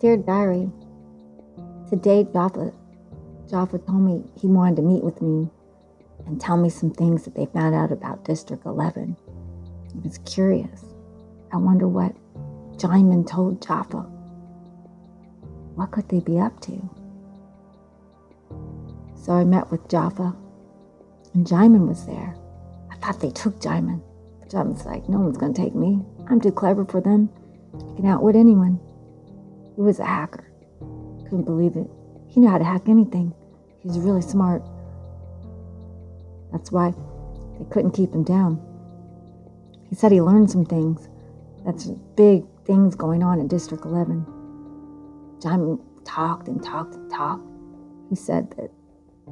Dear Diary, today Jaffa, Jaffa told me he wanted to meet with me and tell me some things that they found out about District 11. I was curious. I wonder what Jyman told Jaffa. What could they be up to? So I met with Jaffa, and Jyman was there. I thought they took Jyman. But Jyman's like, no one's going to take me. I'm too clever for them. I can outwit anyone. He was a hacker. Couldn't believe it. He knew how to hack anything. He was really smart. That's why they couldn't keep him down. He said he learned some things. That's big things going on in District 11. John talked and talked and talked. He said that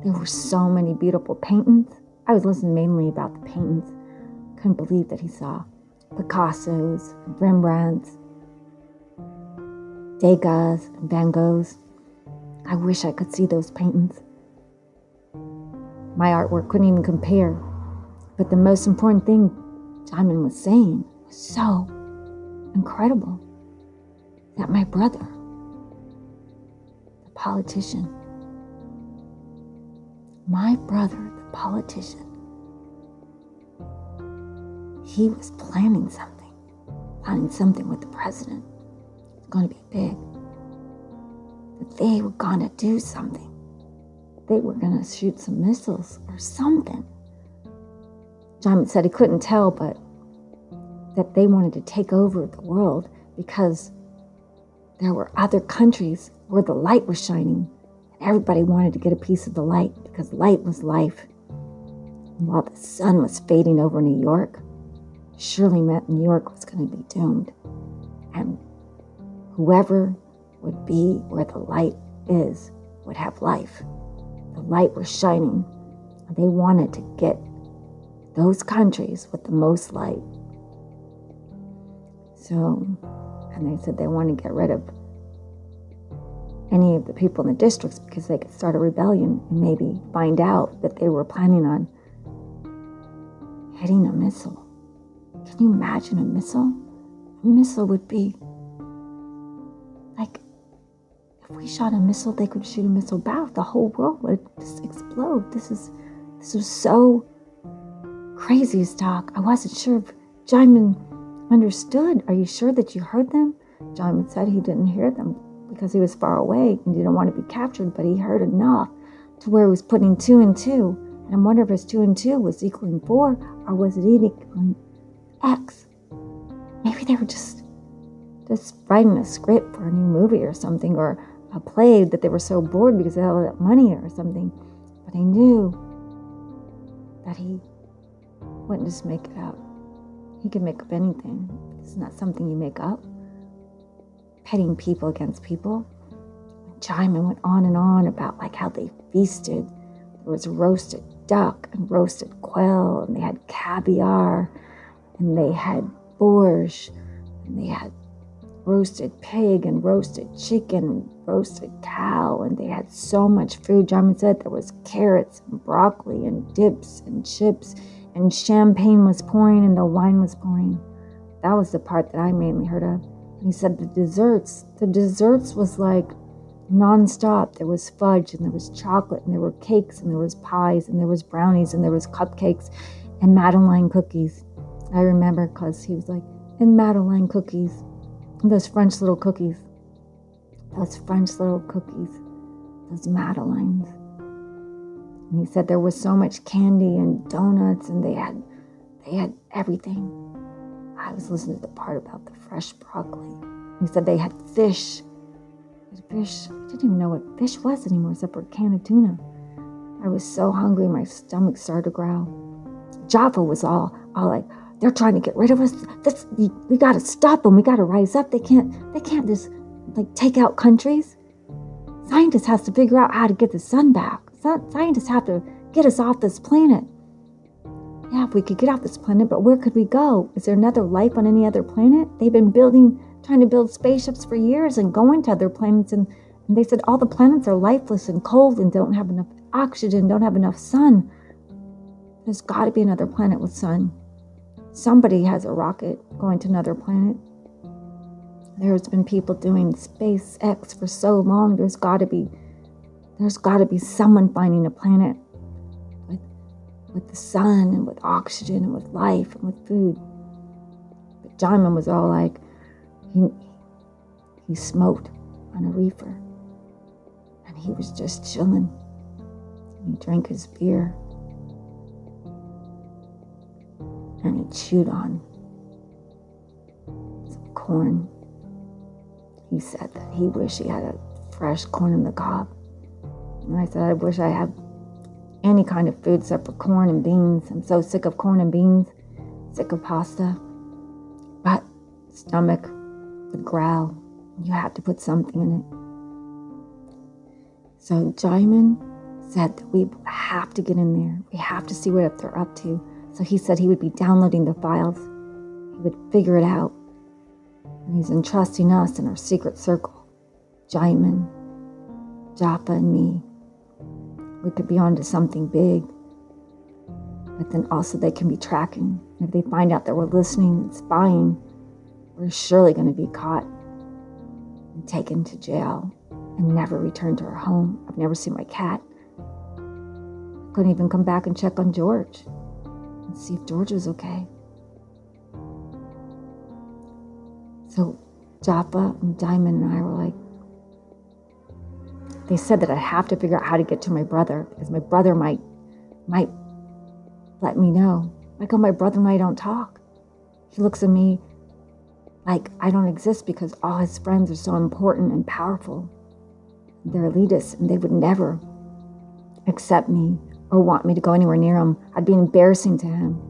there were so many beautiful paintings. I was listening mainly about the paintings. Couldn't believe that he saw Picasso's, Rembrandt's, Degas and Van Goghs. I wish I could see those paintings. My artwork couldn't even compare. But the most important thing Jyman was saying was so incredible that my brother, the politician, my brother, the politician, he was planning something, planning something with the president going to be big. That they were going to do something. They were going to shoot some missiles or something. John said he couldn't tell, but that they wanted to take over the world because there were other countries where the light was shining. And everybody wanted to get a piece of the light because light was life. And while the sun was fading over New York, surely meant New York was going to be doomed. And Whoever would be where the light is would have life. The light was shining. They wanted to get those countries with the most light. So, and they said they want to get rid of any of the people in the districts because they could start a rebellion and maybe find out that they were planning on hitting a missile. Can you imagine a missile? A missile would be if we shot a missile, they could shoot a missile back. The whole world would just explode. This is this was so crazy talk. I wasn't sure if Jyman understood. Are you sure that you heard them? Jyman said he didn't hear them because he was far away and didn't want to be captured, but he heard enough to where he was putting two and two. And I wonder if his two and two was equaling four or was it equaling X? Maybe they were just just writing a script for a new movie or something, or a play that they were so bored because they had all that money or something. But I knew that he wouldn't just make it up. He could make up anything. It's not something you make up. Petting people against people. Jyman went on and on about like how they feasted. There was roasted duck and roasted quail, and they had caviar, and they had borscht, and they had roasted pig and roasted chicken, roasted cow, and they had so much food. Jyman said there was carrots and broccoli and dips and chips, and champagne was pouring and the wine was pouring. That was the part that I mainly heard of. And he said the desserts, the desserts was like nonstop. There was fudge and there was chocolate and there were cakes and there was pies and there was brownies and there was cupcakes and Madeleine cookies. I remember because he was like, and Madeleine cookies. Those French little cookies. Those French little cookies. Those Madeleines. And he said there was so much candy and donuts and they had they had everything. I was listening to the part about the fresh broccoli. He said they had fish. Fish. I didn't even know what fish was anymore except for a can of tuna. I was so hungry, my stomach started to growl. Jaffa was all, all like, they're trying to get rid of us. This, we got to stop them. We got to rise up. They can't. They can't just like take out countries. Scientists has to figure out how to get the sun back. Scientists have to get us off this planet. Yeah, if we could get off this planet, but where could we go? Is there another life on any other planet? They've been building, trying to build spaceships for years and going to other planets, and, and they said all the planets are lifeless and cold and don't have enough oxygen, don't have enough sun. There's got to be another planet with sun. Somebody has a rocket going to another planet. There's been people doing SpaceX for so long. There's got to be there's got to be someone finding a planet with with the sun and with oxygen and with life and with food. But Diamond was all like he he smoked on a reefer and he was just chilling. And he drank his beer and he chewed on some corn. He said that he wished he had a fresh corn in the cob. And I said, I wish I had any kind of food except for corn and beans. I'm so sick of corn and beans, sick of pasta. But stomach would growl. You had to put something in it. So Jyman said that we have to get in there. We have to see what they're up to. So he said he would be downloading the files. He would figure it out. And he's entrusting us in our secret circle. Jyman, Japa, and me. We could be onto something big. But then also they can be tracking. If they find out that we're listening and spying, we're surely going to be caught and taken to jail and never return to our home. I've never seen my cat. I couldn't even come back and check on George and see if George was okay. So Japa and Diamond and I were like, they said that I have to figure out how to get to my brother because my brother might might let me know. Like, oh, my brother and I don't talk. He looks at me like I don't exist because all his friends are so important and powerful. They're elitists and they would never accept me or want me to go anywhere near him. I'd be embarrassing to him.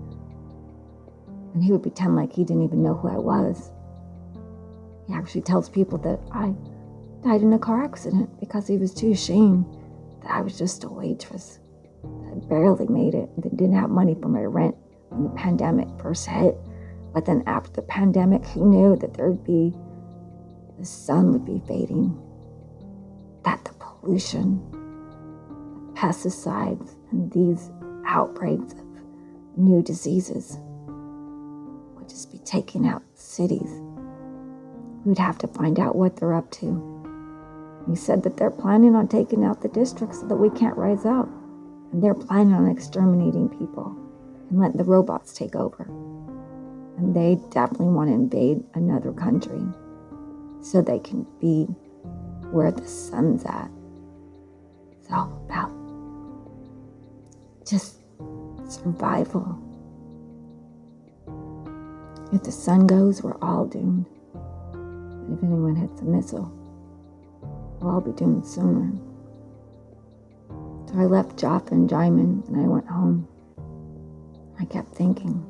And he would pretend like he didn't even know who I was. He actually tells people that I died in a car accident because he was too ashamed that I was just a waitress. I barely made it and didn't have money for my rent when the pandemic first hit. But then after the pandemic, he knew that there'd be the sun would be fading, that the pollution, the pesticides, and these outbreaks of new diseases would just be taking out cities. We'd have to find out what they're up to. He said that they're planning on taking out the districts so that we can't rise up. And they're planning on exterminating people and letting the robots take over. And they definitely want to invade another country so they can be where the sun's at. It's all about just survival. If the sun goes, we're all doomed. If anyone hits a missile, well, I'll be doing sooner. So I left Japa and Jyman and I went home. I kept thinking,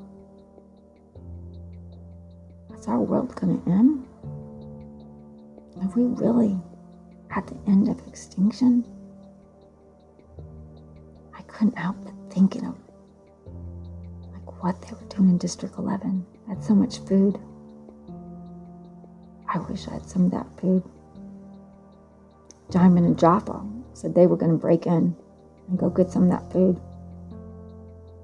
is our world going to end? Are we really at the end of extinction? I couldn't help but thinking of like what they were doing in District 11. I had so much food. I wish I had some of that food. Diamond and Japa said they were going to break in and go get some of that food.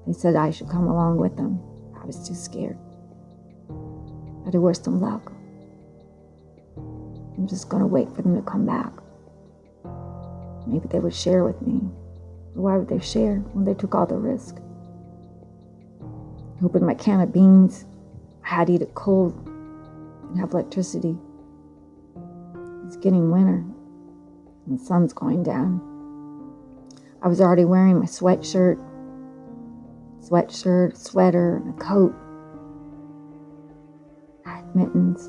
They said I should come along with them. I was too scared. But I wish them luck. I'm just going to wait for them to come back. Maybe they would share with me. why would they share when they took all the risk? I opened my can of beans. I had to eat it cold and have electricity. It's getting winter and the sun's going down. I was already wearing my sweatshirt, sweatshirt, sweater, and a coat. I had mittens.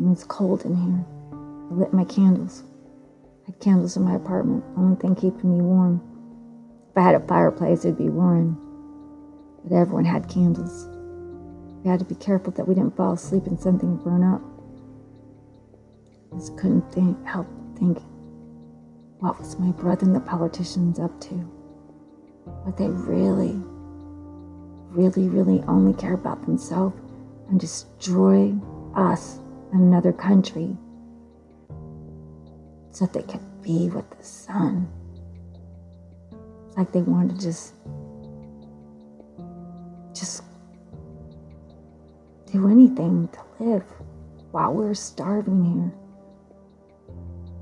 It was cold in here. I lit my candles. I had candles in my apartment, The only thing keeping me warm. If I had a fireplace, it'd be warm. But everyone had candles. We had to be careful that we didn't fall asleep and something burn up. I just couldn't think, help thinking, what was my brother and the politicians up to? But they really, really, really only care about themselves and destroy us and another country so they could be with the sun. It's like they wanted to just, anything to live. while we're starving here.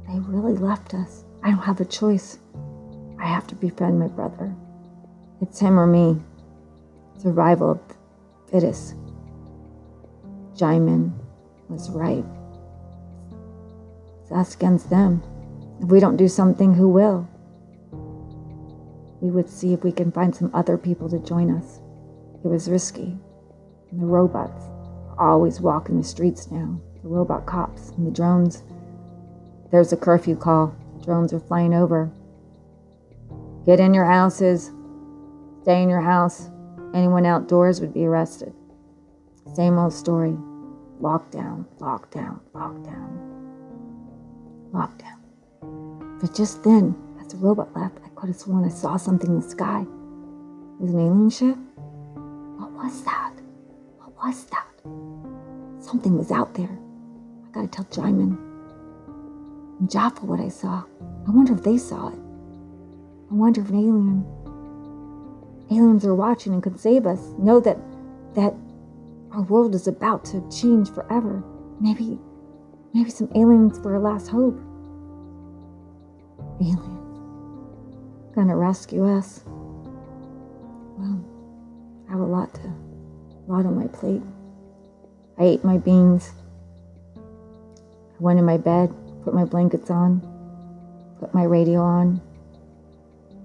They really left us. I don't have a choice. I have to befriend my brother. It's him or me. Survival of the fittest. Jyman was right. It's us against them. If we don't do something, who will? We would see if we can find some other people to join us. It was risky. And the robots always walking the streets now. The robot cops and the drones. There's a curfew call. Drones are flying over. Get in your houses. Stay in your house. Anyone outdoors would be arrested. Same old story. Lockdown, lockdown, lockdown, lockdown. But just then, as the robot left, I could have sworn I saw something in the sky. It was an alien ship? What was that? What was that? Something was out there. I gotta tell Jyman and Jaffa what I saw. I wonder if they saw it. I wonder if an alien aliens are watching and could save us. Know that that our world is about to change forever. Maybe maybe some aliens were our last hope. Aliens gonna rescue us. Well, I have a lot to a lot on my plate. I ate my beans. I went in my bed, put my blankets on, put my radio on,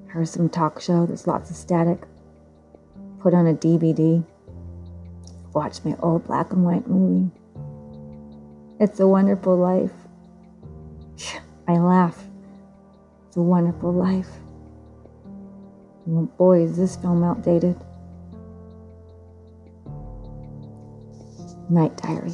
heard some talk show, there's lots of static, put on a DVD, watched my old black and white movie. It's a wonderful life. I laugh. It's a wonderful life. Boy, is this film outdated. Night Diary.